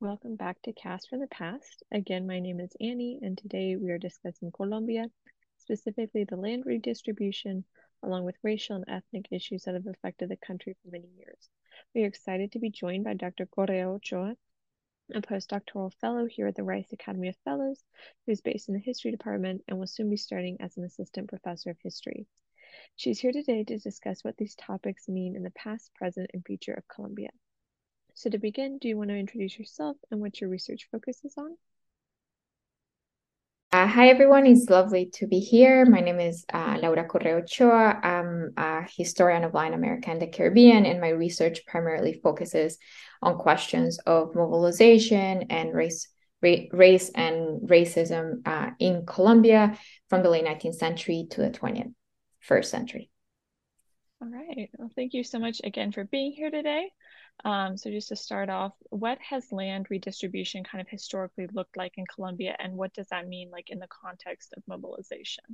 Welcome back to Cast from the Past. Again, my name is Annie, and today we are discussing Colombia, specifically the land redistribution, along with racial and ethnic issues that have affected the country for many years. We are excited to be joined by Dr. Correa Ochoa, a postdoctoral fellow here at the Rice Academy of Fellows, who is based in the history department and will soon be starting as an assistant professor of history. She's here today to discuss what these topics mean in the past, present, and future of Colombia. So to begin, do you want to introduce yourself and what your research focuses on? Uh, hi, everyone. It's lovely to be here. My name is uh, Laura Correa Ochoa. I'm a historian of Latin America and the Caribbean, and my research primarily focuses on questions of mobilization and race, ra- race and racism uh, in Colombia from the late 19th century to the 20th first century. All right. Well, thank you so much again for being here today. Um, so just to start off, what has land redistribution kind of historically looked like in Colombia, and what does that mean, like in the context of mobilization?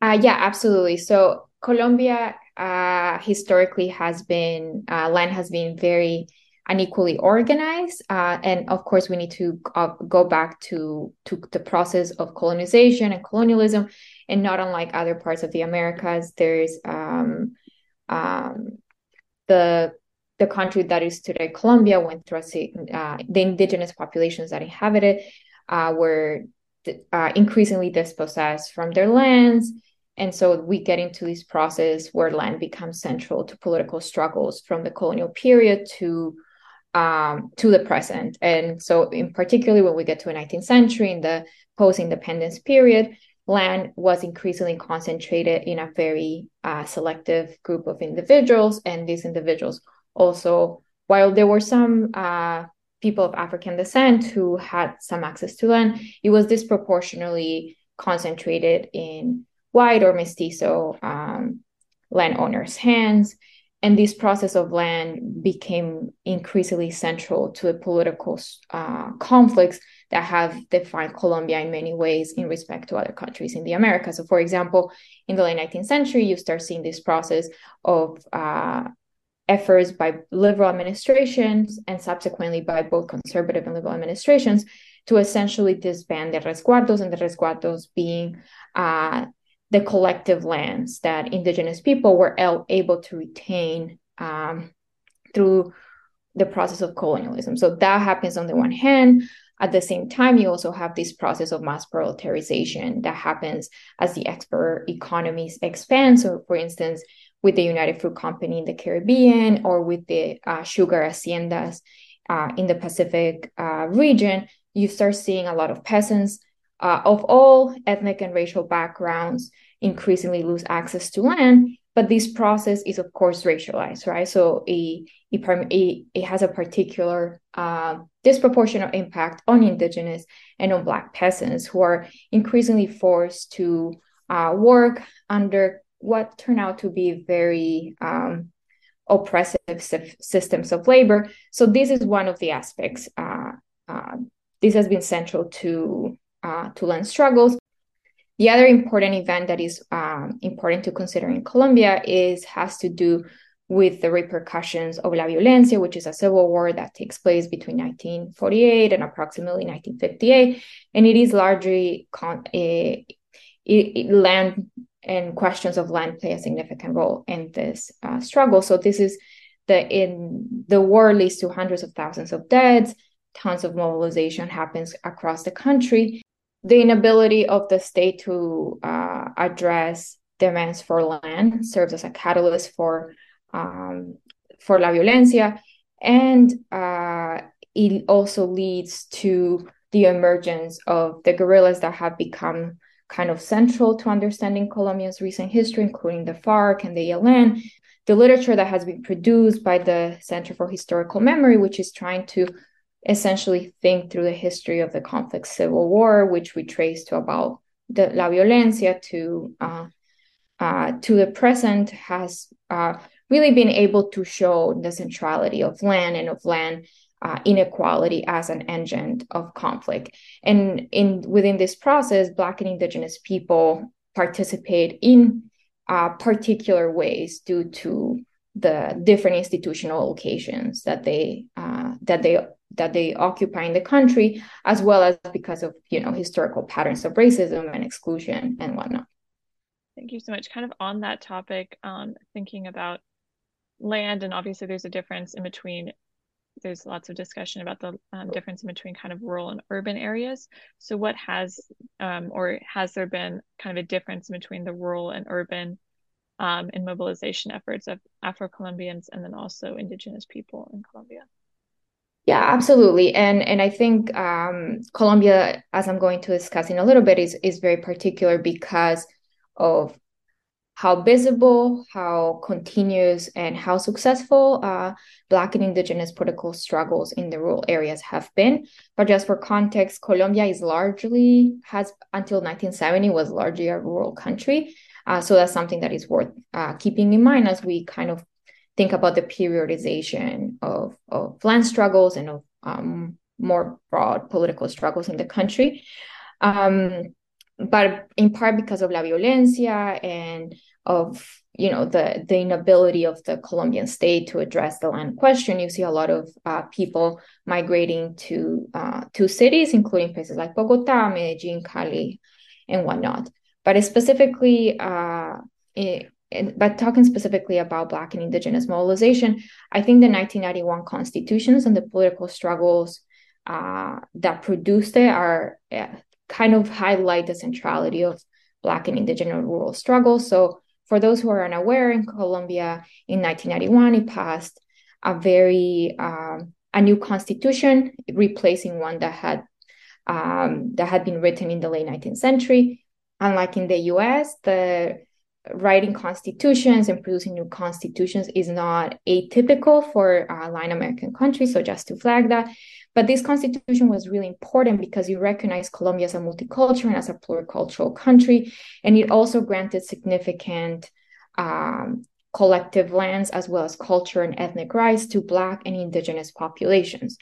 Uh, yeah, absolutely. So Colombia uh, historically has been uh, land has been very unequally organized, uh, and of course we need to uh, go back to to the process of colonization and colonialism, and not unlike other parts of the Americas, there's um, um, the the country that is today Colombia went through a, uh, the indigenous populations that inhabited uh, were uh, increasingly dispossessed from their lands. And so we get into this process where land becomes central to political struggles from the colonial period to um, to the present. And so, in particularly when we get to the 19th century, in the post-independence period, land was increasingly concentrated in a very uh, selective group of individuals, and these individuals also, while there were some uh, people of African descent who had some access to land, it was disproportionately concentrated in white or mestizo um, landowners' hands. And this process of land became increasingly central to the political uh, conflicts that have defined Colombia in many ways in respect to other countries in the Americas. So, for example, in the late 19th century, you start seeing this process of uh, efforts by liberal administrations and subsequently by both conservative and liberal administrations to essentially disband the resguardos and the resguardos being uh, the collective lands that indigenous people were able to retain um, through the process of colonialism. So that happens on the one hand. At the same time, you also have this process of mass proletarization that happens as the export economies expand. So, for instance, with the United Fruit Company in the Caribbean or with the uh, sugar haciendas uh, in the Pacific uh, region, you start seeing a lot of peasants uh, of all ethnic and racial backgrounds increasingly lose access to land. But this process is, of course, racialized, right? So it, it, it has a particular uh, disproportionate impact on indigenous and on Black peasants who are increasingly forced to uh, work under what turn out to be very um, oppressive systems of labor. So this is one of the aspects. Uh, uh, this has been central to uh, to land struggles. The other important event that is um, important to consider in Colombia is has to do with the repercussions of La Violencia, which is a civil war that takes place between 1948 and approximately 1958, and it is largely con- a, it, land and questions of land play a significant role in this uh, struggle. So this is the in the war leads to hundreds of thousands of deaths, tons of mobilization happens across the country. The inability of the state to uh, address demands for land serves as a catalyst for um, for la violencia, and uh, it also leads to the emergence of the guerrillas that have become kind of central to understanding Colombia's recent history, including the FARC and the ELN. The literature that has been produced by the Center for Historical Memory, which is trying to essentially think through the history of the conflict civil war, which we trace to about the La Violencia to uh, uh, to the present, has uh, really been able to show the centrality of land and of land uh, inequality as an engine of conflict. And in within this process, Black and Indigenous people participate in uh, particular ways due to the different institutional locations that they uh, that they that they occupy in the country, as well as because of you know historical patterns of racism and exclusion and whatnot. Thank you so much. Kind of on that topic, um, thinking about land, and obviously there's a difference in between. There's lots of discussion about the um, difference in between kind of rural and urban areas. So, what has um, or has there been kind of a difference between the rural and urban um, in mobilization efforts of Afro Colombians and then also Indigenous people in Colombia? Yeah, absolutely. And and I think um, Colombia, as I'm going to discuss in a little bit, is is very particular because of how visible, how continuous, and how successful uh, Black and Indigenous political struggles in the rural areas have been. But just for context, Colombia is largely has until 1970 was largely a rural country. Uh, so that's something that is worth uh, keeping in mind as we kind of think about the periodization of, of land struggles and of um, more broad political struggles in the country. Um, but in part because of la violencia and of you know the the inability of the Colombian state to address the land question, you see a lot of uh, people migrating to uh, to cities, including places like Bogota, Medellin, Cali, and whatnot. But specifically, uh, it, but talking specifically about Black and Indigenous mobilization, I think the 1991 constitutions and the political struggles uh, that produced it are kind of highlight the centrality of Black and Indigenous rural struggles. So, for those who are unaware, in Colombia in 1991, it passed a very um, a new constitution, replacing one that had um, that had been written in the late 19th century. Unlike in the U.S., the writing constitutions and producing new constitutions is not atypical for uh, Latin American countries. So just to flag that. But this constitution was really important because it recognized Colombia as a multicultural and as a pluricultural country. And it also granted significant um, collective lands as well as culture and ethnic rights to Black and Indigenous populations.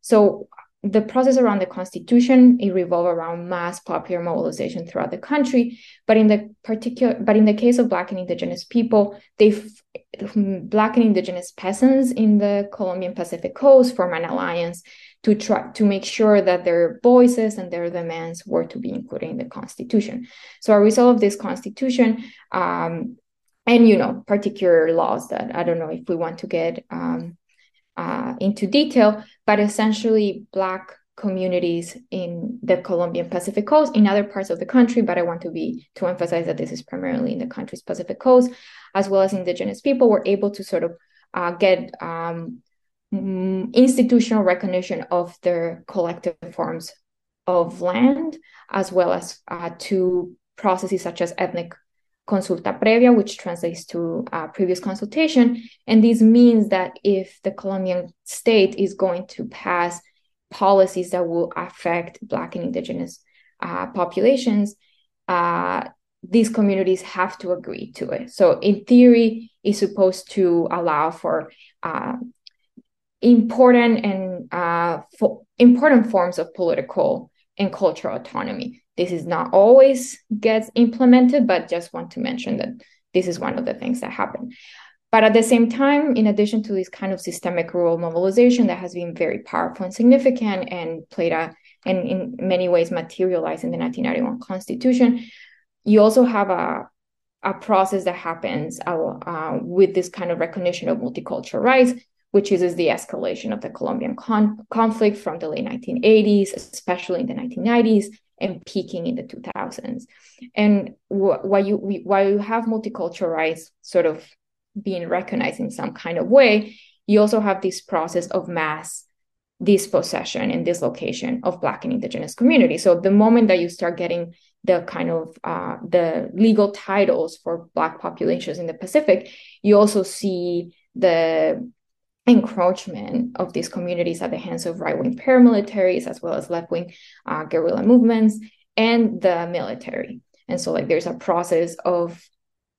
So the process around the constitution it revolved around mass popular mobilization throughout the country but in the particular but in the case of black and indigenous people they black and indigenous peasants in the colombian pacific coast form an alliance to try to make sure that their voices and their demands were to be included in the constitution. So a result of this constitution um, and you know particular laws that i don't know if we want to get um, uh, into detail, but essentially Black communities in the Colombian Pacific Coast, in other parts of the country, but I want to be to emphasize that this is primarily in the country's Pacific Coast, as well as indigenous people were able to sort of uh, get um, mm, institutional recognition of their collective forms of land, as well as uh, to processes such as ethnic consulta previa, which translates to previous consultation. And this means that if the Colombian state is going to pass policies that will affect Black and Indigenous uh, populations, uh, these communities have to agree to it. So, in theory, it's supposed to allow for uh, important and uh, important forms of political and cultural autonomy. This is not always gets implemented, but just want to mention that this is one of the things that happen. But at the same time, in addition to this kind of systemic rural mobilization that has been very powerful and significant and played a and in many ways materialized in the 1991 Constitution, you also have a a process that happens uh, uh, with this kind of recognition of multicultural rights, which is, is the escalation of the Colombian con- conflict from the late 1980s, especially in the 1990s, and peaking in the 2000s. And wh- while you we, while you have multicultural rights sort of being recognized in some kind of way, you also have this process of mass dispossession and dislocation of Black and Indigenous communities. So the moment that you start getting the kind of uh, the legal titles for Black populations in the Pacific, you also see the encroachment of these communities at the hands of right-wing paramilitaries as well as left-wing uh, guerrilla movements and the military. And so like there's a process of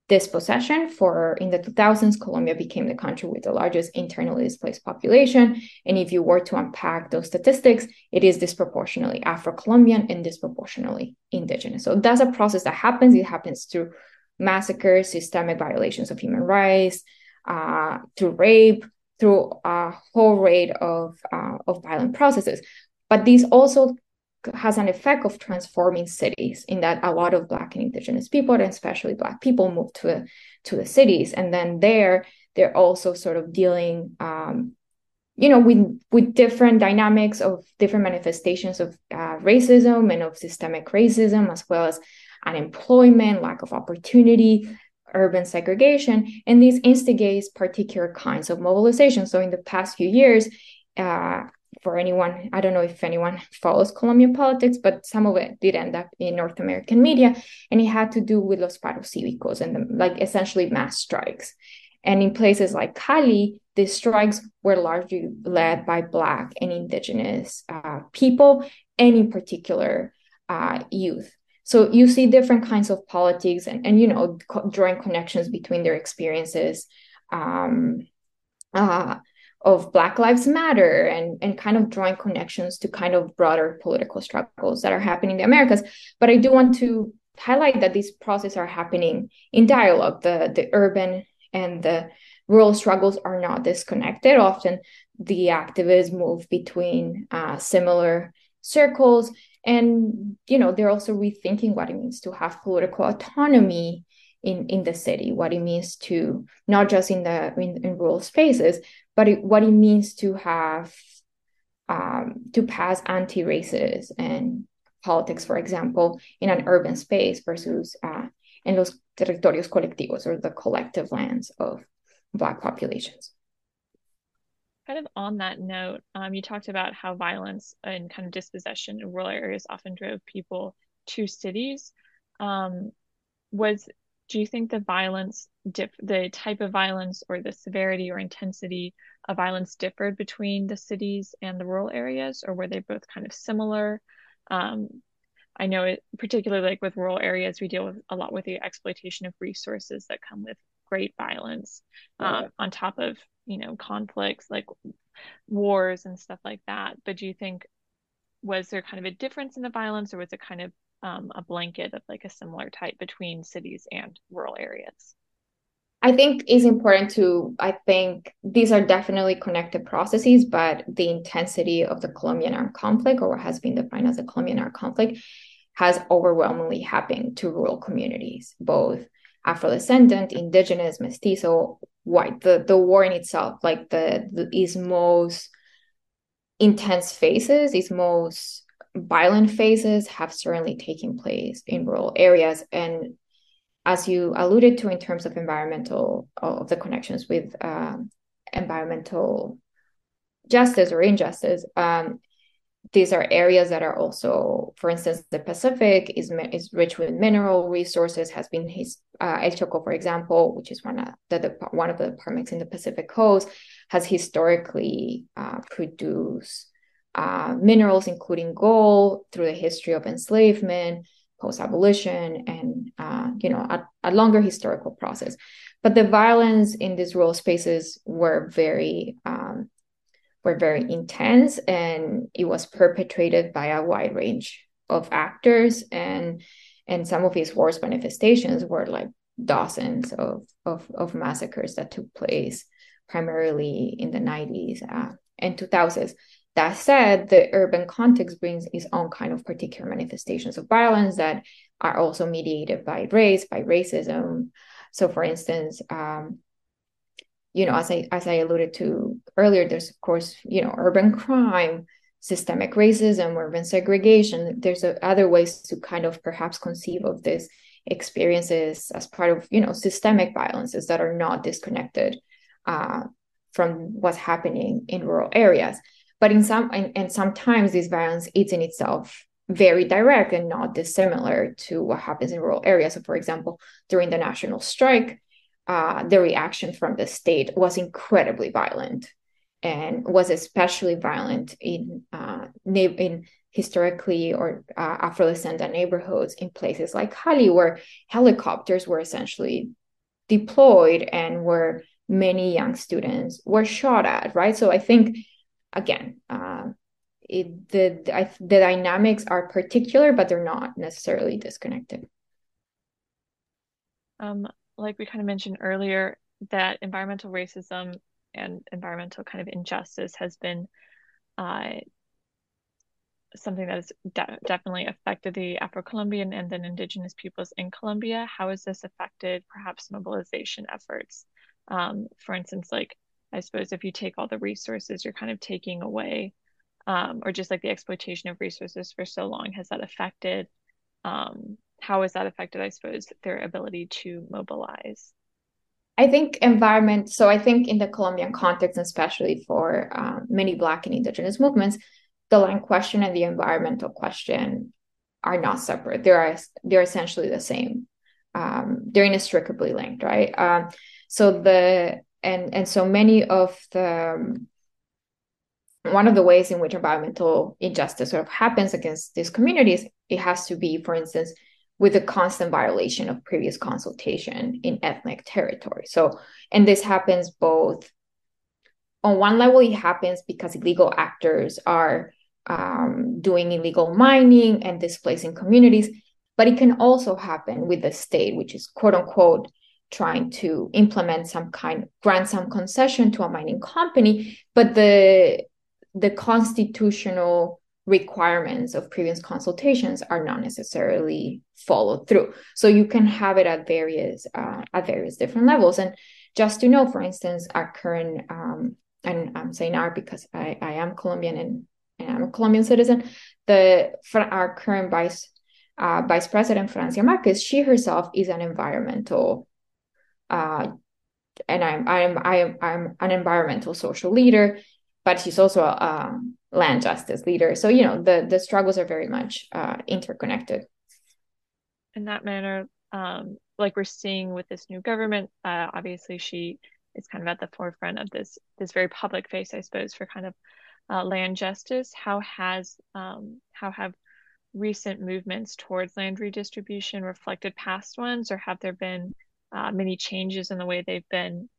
dispossession for in the 2000s colombia became the country with the largest internally displaced population. And if you were to unpack those statistics it is disproportionately afro-colombian and disproportionately indigenous. So that's a process that happens. It happens through massacres systemic violations of human rights uh, to rape through a whole rate of uh, of violent processes. But this also has an effect of transforming cities in that a lot of black and indigenous people and especially black people move to to the cities and then there they're also sort of dealing um, you know with with different dynamics of different manifestations of uh, racism and of systemic racism as well as unemployment lack of opportunity urban segregation and this instigates particular kinds of mobilization so in the past few years uh, for anyone i don't know if anyone follows colombian politics but some of it did end up in north american media and it had to do with los paros cívicos and the, like essentially mass strikes and in places like Cali, the strikes were largely led by Black and Indigenous uh, people, and in particular, uh, youth. So you see different kinds of politics and, and you know, co- drawing connections between their experiences um, uh, of Black Lives Matter and, and kind of drawing connections to kind of broader political struggles that are happening in the Americas. But I do want to highlight that these processes are happening in dialogue. The, the urban and the rural struggles are not disconnected. Often the activists move between uh, similar circles. And, you know, they're also rethinking what it means to have political autonomy in, in the city, what it means to not just in the in, in rural spaces, but it, what it means to have um, to pass anti-racist and politics, for example, in an urban space versus uh, en los territorios colectivos or the collective lands of Black populations. Kind of on that note, um, you talked about how violence and kind of dispossession in rural areas often drove people to cities. Um, was do you think the violence, the type of violence or the severity or intensity of violence differed between the cities and the rural areas, or were they both kind of similar? Um, I know it particularly like with rural areas, we deal with a lot with the exploitation of resources that come with great violence um, on top of you know conflicts like wars and stuff like that. But do you think was there kind of a difference in the violence, or was it kind of um, a blanket of like a similar type between cities and rural areas? I think is important to I think these are definitely connected processes, but the intensity of the Colombian armed conflict, or what has been defined as the Colombian armed conflict, has overwhelmingly happened to rural communities, both Afro-descendant, indigenous, mestizo, white. The the war in itself, like the, the its most intense phases, its most violent phases have certainly taken place in rural areas and as you alluded to in terms of environmental of the connections with um, environmental justice or injustice um, these are areas that are also for instance the pacific is is rich with mineral resources has been his uh, el Chocó for example which is one of the, the one of the departments in the pacific coast has historically uh, produced uh, minerals including gold through the history of enslavement post-abolition and uh, you know a, a, longer historical process. But the violence in these rural spaces were very um, were very intense and it was perpetrated by a wide range of actors and and some of his worst manifestations were like dozens of, of, of massacres that took place primarily in the 90s uh, and 2000s that said, the urban context brings its own kind of particular manifestations of violence that are also mediated by race, by racism. So, for instance, um, you know, as I as I alluded to earlier, there's of course, you know, urban crime, systemic racism, urban segregation. There's a, other ways to kind of perhaps conceive of these experiences as part of, you know, systemic violences that are not disconnected uh, from what's happening in rural areas. But in some and, and sometimes this violence is in itself very direct and not dissimilar to what happens in rural areas. So, for example, during the national strike, uh, the reaction from the state was incredibly violent and was especially violent in uh, in historically or uh, Afro-descendant neighborhoods in places like Cali, where helicopters were essentially deployed and where many young students were shot at. Right, so I think again, uh, it, the the, the dynamics are particular, but they're not necessarily disconnected. Um, like we kind of mentioned earlier, that environmental racism and environmental kind of injustice has been uh, something that has de- definitely affected the Afro-Colombian and then indigenous peoples in Colombia. How has this affected perhaps mobilization efforts? Um, for instance, like I suppose if you take all the resources, you're kind of taking away, um, or just like the exploitation of resources for so long, has that affected? Um, how has that affected, I suppose, their ability to mobilize? I think environment. So I think in the Colombian context, especially for uh, many Black and Indigenous movements, the land question and the environmental question are not separate. They're they're essentially the same. Um, they're inextricably linked, right? Um, so the and and so many of the um, one of the ways in which environmental injustice sort of happens against these communities, it has to be, for instance, with a constant violation of previous consultation in ethnic territory. So, and this happens both on one level, it happens because illegal actors are um, doing illegal mining and displacing communities. But it can also happen with the state, which is quote unquote trying to implement some kind, grant some concession to a mining company, but the the constitutional requirements of previous consultations are not necessarily followed through. So you can have it at various uh, at various different levels. And just to know, for instance, our current um, and I'm saying our because I, I am Colombian and and I'm a Colombian citizen, the our current vice uh, vice president Francia Marquez, she herself is an environmental, uh, and I'm I'm I'm I'm an environmental social leader, but she's also a, land justice leader. So you know the the struggles are very much uh, interconnected. In that manner, um, like we're seeing with this new government, uh, obviously she is kind of at the forefront of this this very public face, I suppose, for kind of uh, land justice. How has um, how have recent movements towards land redistribution reflected past ones, or have there been uh, many changes in the way they've been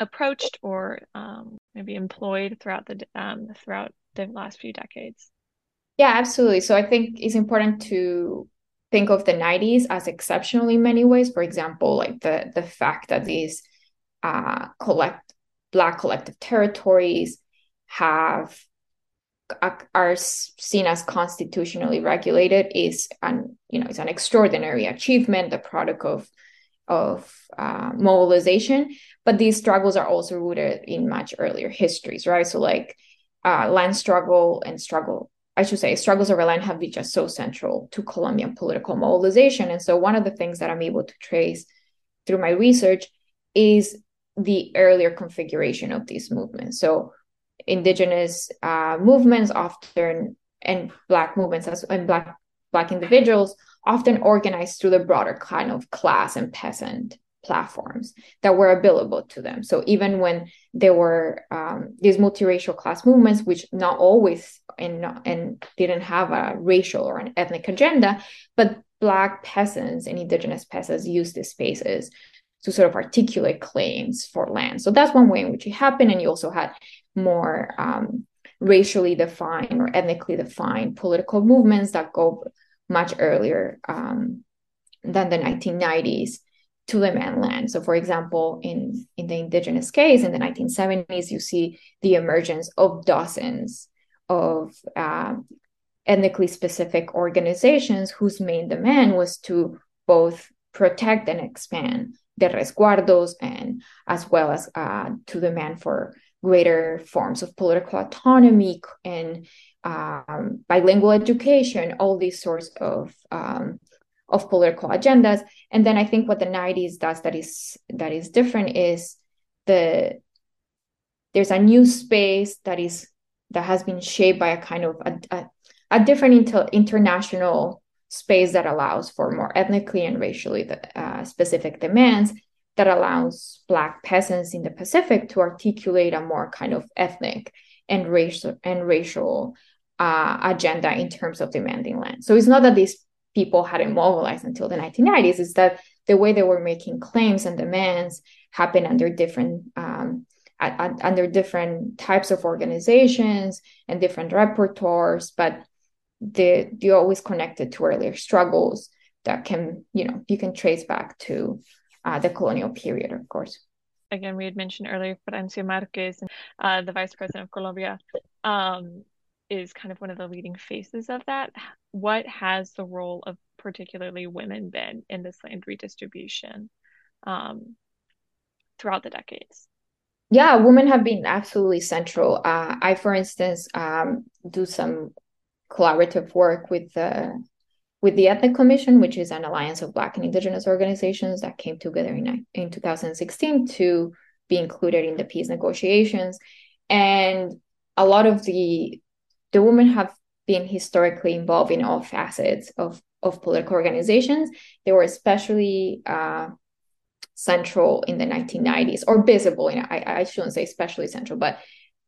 approached or um, maybe employed throughout the um, throughout the last few decades? Yeah, absolutely. So I think it's important to think of the 90s as exceptional in many ways. For example, like the the fact that these uh, collect Black collective territories have are seen as constitutionally regulated is an you know it's an extraordinary achievement the product of of uh, mobilization but these struggles are also rooted in much earlier histories right? So like uh, land struggle and struggle i should say struggles over land have been just so central to colombian political mobilization. And so one of the things that i'm able to trace through my research is the earlier configuration of these movements. So indigenous uh, movements often and black movements as and black black individuals often organized through the broader kind of class and peasant platforms that were available to them so even when there were um, these multiracial class movements which not always and and didn't have a racial or an ethnic agenda but black peasants and indigenous peasants used these spaces to sort of articulate claims for land. So that's one way in which it happened. And you also had more um, racially defined or ethnically defined political movements that go much earlier um, than the 1990s to demand land. So, for example, in, in the indigenous case, in the 1970s, you see the emergence of dozens of uh, ethnically specific organizations whose main demand was to both protect and expand the resguardos and as well as uh, to demand for greater forms of political autonomy and um, bilingual education, all these sorts of um, of political agendas. And then I think what the 90s does that is that is different is the there's a new space that is that has been shaped by a kind of a, a, a different inter- international space that allows for more ethnically and racially uh, specific demands that allows Black peasants in the Pacific to articulate a more kind of ethnic and racial and racial uh, agenda in terms of demanding land. So it's not that these people hadn't mobilized until the 1990s; it's that the way they were making claims and demands happened under different um, at, at, under different types of organizations and different repertoires, but they they're always connected to earlier struggles that can you know you can trace back to uh, the colonial period, of course. again, we had mentioned earlier, Francia Marquez, uh, the vice president of Colombia, um, is kind of one of the leading faces of that. What has the role of particularly women been in this land redistribution um, throughout the decades? Yeah, women have been absolutely central. Uh, I, for instance, um, do some collaborative work with the with the Ethnic Commission, which is an alliance of Black and Indigenous organizations that came together in, in 2016 to be included in the peace negotiations. And a lot of the the women have been historically involved in all facets of, of political organizations. They were especially uh, central in the 1990s, or visible. In, I, I shouldn't say especially central, but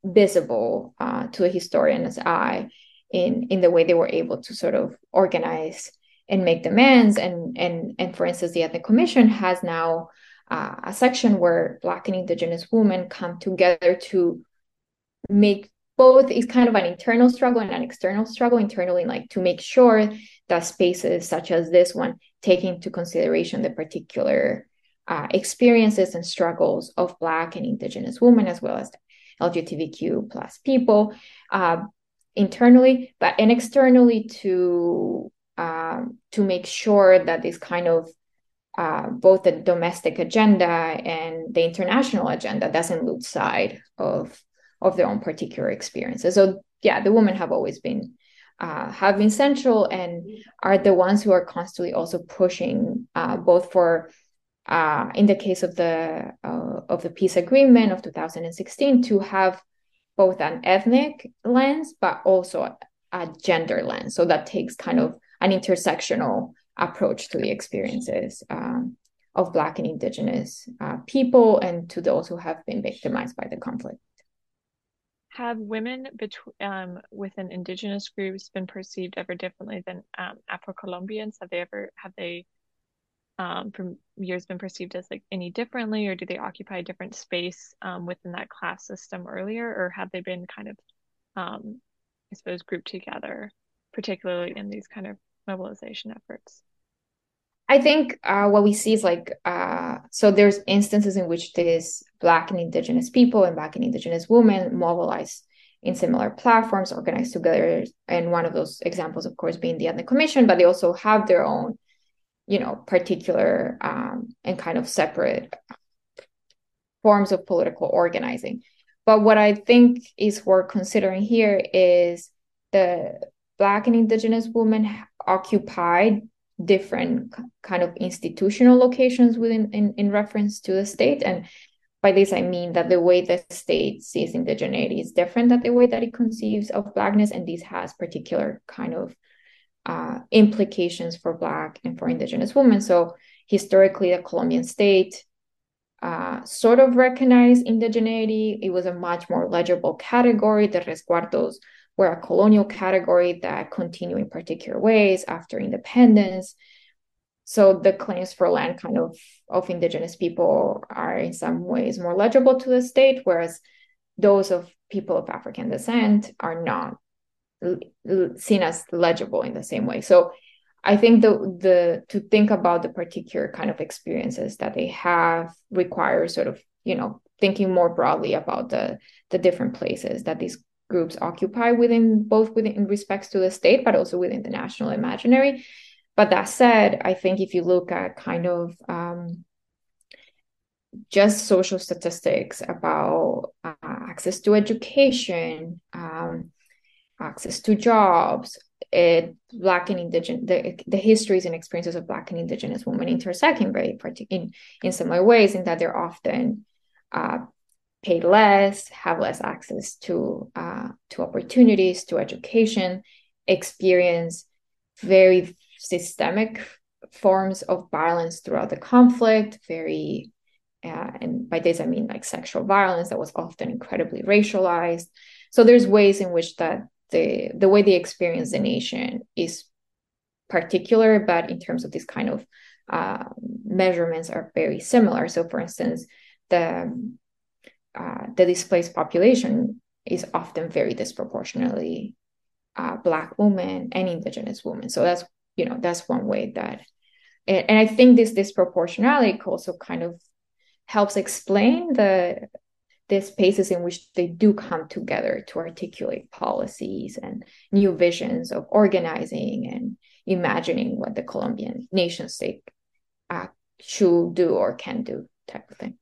visible uh, to a historian's eye in in the way they were able to sort of organize and make demands. And and and for instance the ethnic commission has now uh, a section where black and indigenous women come together to make both is kind of an internal struggle and an external struggle internally like to make sure that spaces such as this one take into consideration the particular uh, experiences and struggles of black and indigenous women as well as lgbtq plus people. Uh, internally, but and externally to um, to make sure that this kind of uh, both the domestic agenda and the international agenda doesn't lose sight of of their own particular experiences. So yeah, the women have always been uh, have been central and are the ones who are constantly also pushing uh, both for uh, in the case of the uh, of the peace agreement of 2016 to have both an ethnic lens, but also a gender lens. So that takes kind of an intersectional approach to the experiences um, of Black and Indigenous uh, people and to those who have been victimized by the conflict. Have women between um, within Indigenous groups been perceived ever differently than um, Afro Colombians? Have they ever have they um, from years been perceived as like any differently, or do they occupy a different space um, within that class system earlier, or have they been kind of, um, I suppose, grouped together, particularly in these kind of mobilization efforts? I think uh, what we see is like uh, so there's instances in which these Black and Indigenous people and Black and Indigenous women mobilize in similar platforms, organized together. And one of those examples, of course, being the Ethnic Commission, but they also have their own you know particular um, and kind of separate forms of political organizing. But what i think is worth considering here is the black and indigenous women occupied different kind of institutional locations within in, in reference to the state. And by this i mean that the way the state sees indigeneity is different than the way that it conceives of blackness. And this has particular kind of uh, implications for Black and for Indigenous women. So historically, the Colombian state uh, sort of recognized indigeneity. It was a much more legible category. The resguardos were a colonial category that continued in particular ways after independence. So the claims for land kind of of indigenous people are in some ways more legible to the state, whereas those of people of African descent are not seen as legible in the same way. So I think the the to think about the particular kind of experiences that they have requires sort of you know thinking more broadly about the the different places that these groups occupy within both within in respects to the state but also within the national imaginary. But that said, I think if you look at kind of um, just social statistics about uh, access to education, um, access to jobs, it, Black and Indigenous, the, the histories and experiences of Black and Indigenous women intersect in very in, in similar ways in that they're often uh, paid less, have less access to uh, to opportunities, to education, experience very systemic forms of violence throughout the conflict, very uh, and by this I mean like sexual violence that was often incredibly racialized. So there's ways in which that the the way they experience the nation is particular, but in terms of this kind of uh, measurements are very similar. So, for instance, the uh, the displaced population is often very disproportionately uh, Black women and Indigenous women. So that's you know that's one way that, and, and I think this disproportionality also kind of helps explain the the spaces in which they do come together to articulate policies and new visions of organizing and imagining what the Colombian nation state uh, should do or can do type of thing.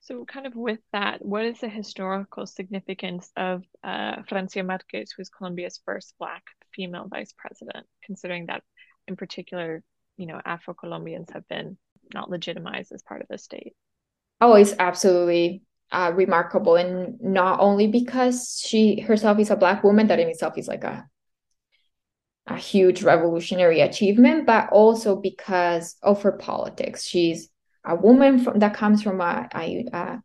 So, kind of with that, what is the historical significance of uh, Francia Marquez, who is Colombia's first Black female vice president, considering that in particular, you know, Afro Colombians have been not legitimized as part of the state? Oh, it's absolutely uh, remarkable, and not only because she herself is a Black woman, that in itself is like a a huge revolutionary achievement, but also because of her politics. She's a woman from, that comes from a, a,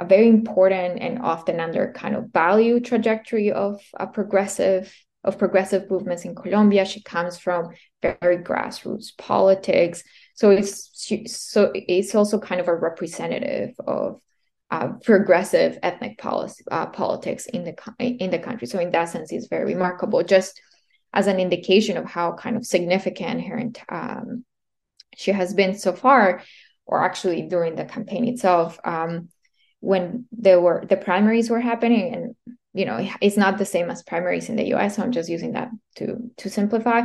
a very important and often under kind of value trajectory of a progressive of progressive movements in Colombia. She comes from very grassroots politics, so it's she, so it's also kind of a representative of uh, progressive ethnic policy uh, politics in the in the country. So in that sense, it's very remarkable. Just as an indication of how kind of significant her um, she has been so far, or actually during the campaign itself, um, when there were the primaries were happening, and you know it's not the same as primaries in the U.S. So I'm just using that to to simplify.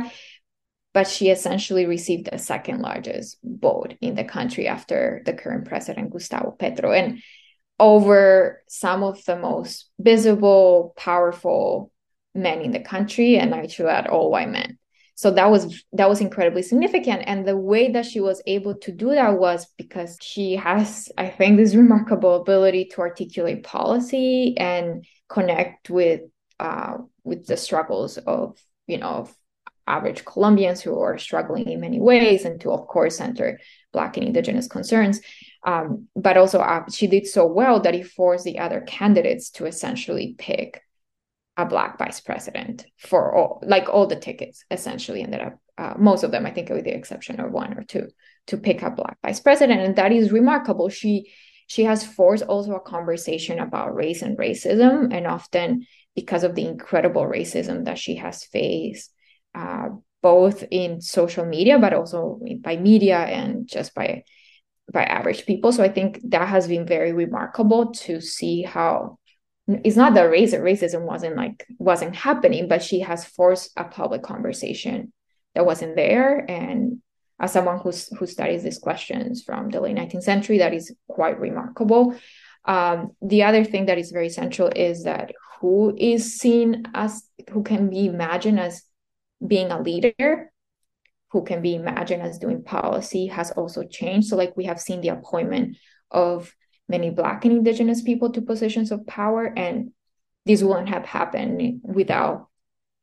But she essentially received the second largest vote in the country after the current president Gustavo Petro, and over some of the most visible, powerful men in the country, and I should add all white men. So that was that was incredibly significant. And the way that she was able to do that was because she has i think this remarkable ability to articulate policy and connect with uh, with the struggles of you know of average colombians who are struggling in many ways and to of course center black and indigenous concerns um, but also uh, she did so well that it forced the other candidates to essentially pick a black vice president for all like all the tickets essentially ended up uh, most of them i think with the exception of one or two to pick a black vice president. And that is remarkable. She she has forced also a conversation about race and racism and often because of the incredible racism that she has faced uh, both in social media but also by media and just by by average people. So i think that has been very remarkable to see how it's not that race racism wasn't like wasn't happening but she has forced a public conversation that wasn't there. And as someone who's who studies these questions from the late 19th century that is quite remarkable. Um, the other thing that is very central is that who is seen as who can be imagined as being a leader who can be imagined as doing policy has also changed so like we have seen the appointment of many Black and Indigenous people to positions of power, and this wouldn't have happened without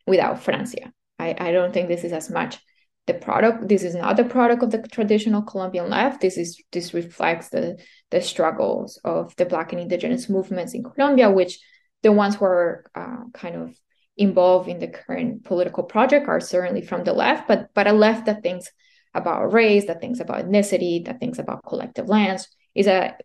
without Francia. I, I don't think this is as much the product. This is not the product of the traditional Colombian left. This is this reflects the the struggles of the Black and Indigenous movements in Colombia, which the ones who are uh, kind of involved in the current political project are certainly from the left, but but a left that thinks about race, that thinks about ethnicity, that thinks about collective lands is a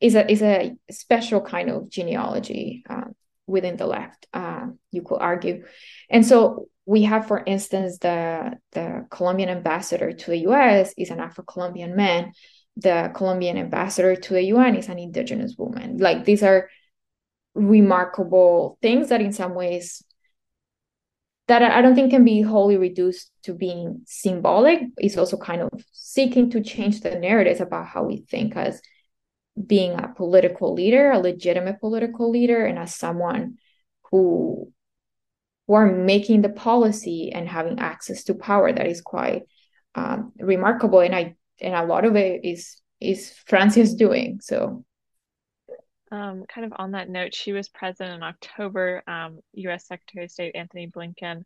is a is a special kind of genealogy uh, within the left. Uh, you could argue, and so we have, for instance, the the Colombian ambassador to the U.S. is an Afro-Colombian man. The Colombian ambassador to the UN is an indigenous woman. Like these are remarkable things that, in some ways, that I don't think can be wholly reduced to being symbolic. It's also kind of seeking to change the narratives about how we think as being a political leader, a legitimate political leader, and as someone who who are making the policy and having access to power that is quite um, remarkable. And I and a lot of it is is Francia's doing. So um, kind of on that note, she was present in October. Um, U.S. Secretary of State Antony Blinken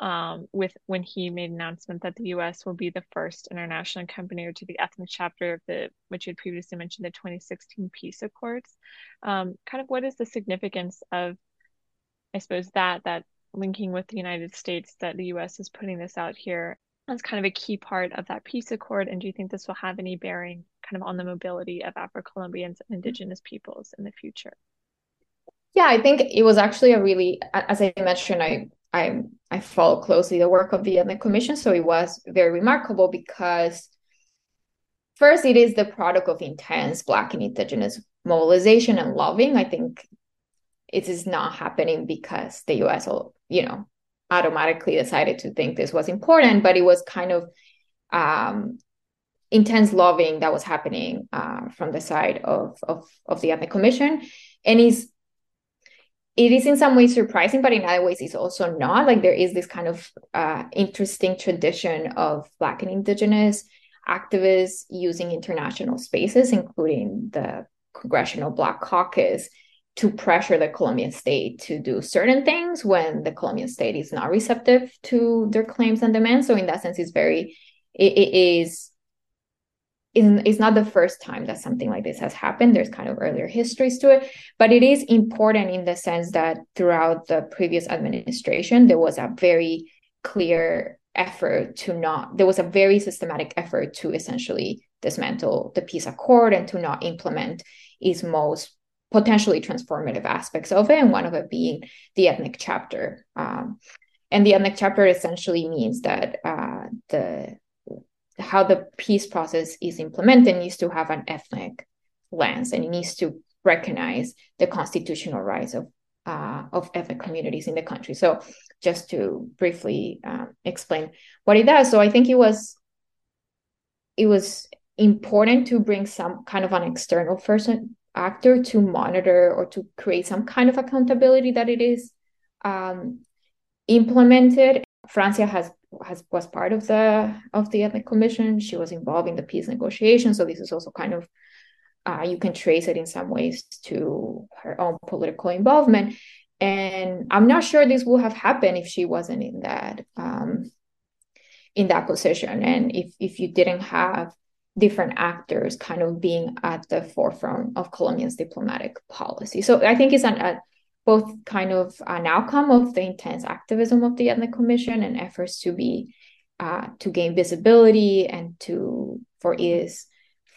um, with when he made an announcement that the U.S. will be the first international company to the ethnic chapter of the, which you had previously mentioned, the 2016 peace accords. Um, kind of what is the significance of, I suppose that that linking with the United States that the U.S. is putting this out here as kind of a key part of that peace accord, and do you think this will have any bearing kind of on the mobility of Afro-Colombians and Indigenous peoples in the future? Yeah, I think it was actually a really, as I mentioned, I I I follow closely the work of the Ethnic Commission, so it was very remarkable because first, it is the product of intense Black and Indigenous mobilization and loving. I think it is not happening because the US, you know, automatically decided to think this was important, but it was kind of um, intense lobbying that was happening uh, from the side of, of, of the ethnic commission. And is it is in some ways surprising, but in other ways it's also not. Like there is this kind of uh, interesting tradition of Black and Indigenous activists using international spaces, including the Congressional Black Caucus, to pressure the Colombian state to do certain things when the Colombian state is not receptive to their claims and demands. So in that sense, it's very it, it is it's not the first time that something like this has happened. There's kind of earlier histories to it, but it is important in the sense that throughout the previous administration, there was a very clear effort to not, there was a very systematic effort to essentially dismantle the peace accord and to not implement its most potentially transformative aspects of it, and one of it being the ethnic chapter. Um, and the ethnic chapter essentially means that uh, the how the peace process is implemented needs to have an ethnic lens and it needs to recognize the constitutional rights of uh, of ethnic communities in the country. So, just to briefly um, explain what it does, so I think it was it was important to bring some kind of an external person actor to monitor or to create some kind of accountability that it is um, implemented. Francia has has was part of the of the ethnic commission. She was involved in the peace negotiations. So this is also kind of uh, you can trace it in some ways to her own political involvement. And I'm not sure this would have happened if she wasn't in that um, in that position, and if if you didn't have different actors kind of being at the forefront of Colombia's diplomatic policy. So I think it's an, a both kind of an outcome of the intense activism of the ethnic commission and efforts to be uh, to gain visibility and to for is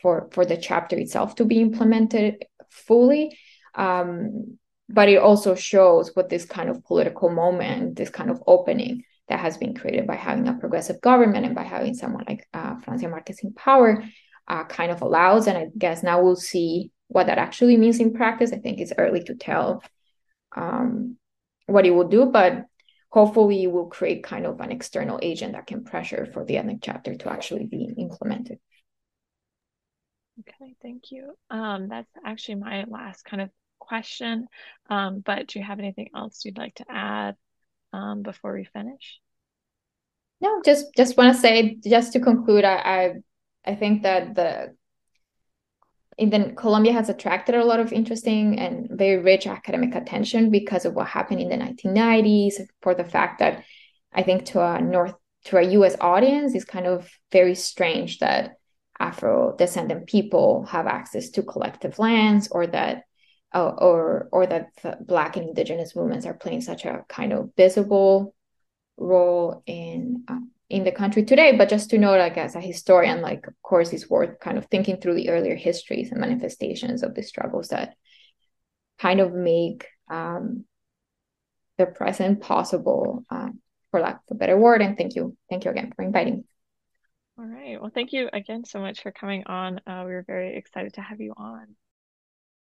for for the chapter itself to be implemented fully. Um, but it also shows what this kind of political moment this kind of opening that has been created by having a progressive government and by having someone like uh, Francia Marquez in power uh, kind of allows. And i guess now we'll see what that actually means in practice. I think it's early to tell um, what it will do, but hopefully it will create kind of an external agent that can pressure for the ethnic chapter to actually be implemented. Okay, thank you. Um, that's actually my last kind of question. Um, but do you have anything else you'd like to add um, before we finish? No, just just want to say, just to conclude, I, I I think that the then Colombia has attracted a lot of interesting and very rich academic attention because of what happened in the 1990s, for the fact that I think to a North to a US audience is kind of very strange that Afro descendant people have access to collective lands or that uh, or or that black and indigenous movements are playing such a kind of visible role in um, in the country today but just to know like as a historian like of course it's worth kind of thinking through the earlier histories and manifestations of the struggles that kind of make um, the present possible um, for lack of a better word. And thank you. Thank you again for inviting me. All right. Well thank you again so much for coming on. Uh, we were very excited to have you on